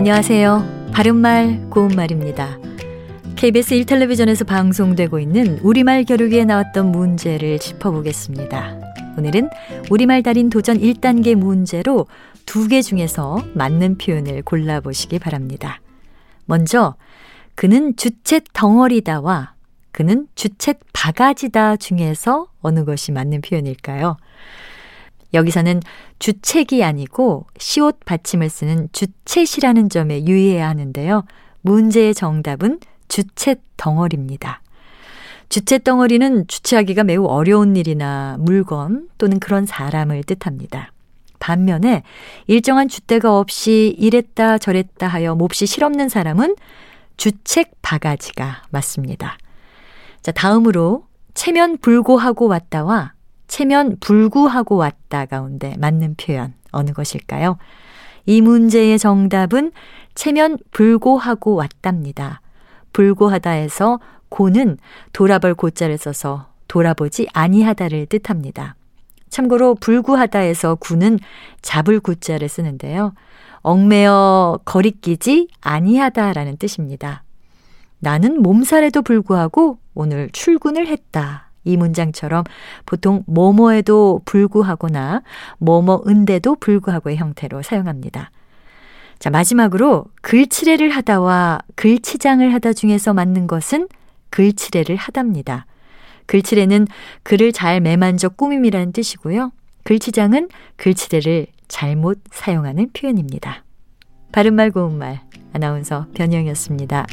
안녕하세요. 바른말 고운말입니다. KBS 1텔레비전에서 방송되고 있는 우리말 겨루기에 나왔던 문제를 짚어보겠습니다. 오늘은 우리말 달인 도전 1단계 문제로 두 개 중에서 맞는 표현을 골라보시기 바랍니다. 먼저 그는 주책 덩어리다와 그는 주책 바가지다 중에서 어느 것이 맞는 표현일까요? 여기서는 주책이 아니고 시옷 받침을 쓰는 주책이라는 점에 유의해야 하는데요. 문제의 정답은 주책 덩어리입니다. 주책 덩어리는 주체하기가 매우 어려운 일이나 물건 또는 그런 사람을 뜻합니다. 반면에 일정한 줏대가 없이 이랬다 저랬다 하여 몹시 실없는 사람은 주책 바가지가 맞습니다. 자, 다음으로 체면 불고하고 왔다와 체면 불구하고 왔다 가운데 맞는 표현 어느 것일까요? 이 문제의 정답은 체면 불고하고 왔답니다. 불고하다에서 고는 돌아볼 고자를 써서 돌아보지 아니하다를 뜻합니다. 참고로 불구하다에서 구는 잡을 구자를 쓰는데요. 얽매어 거리끼지 아니하다라는 뜻입니다. 나는 몸살에도 불구하고 오늘 출근을 했다. 이 문장처럼 보통 뭐뭐에도 불구하거나 뭐뭐은데도 불구하고의 형태로 사용합니다. 자, 마지막으로 글치레를 하다와 글치장을 하다 중에서 맞는 것은 글치레를 하답니다. 글치레는 글을 잘 매만져 꾸밈이라는 뜻이고요. 글치장은 글치레를 잘못 사용하는 표현입니다. 바른말 고운말 아나운서 변희영이었습니다.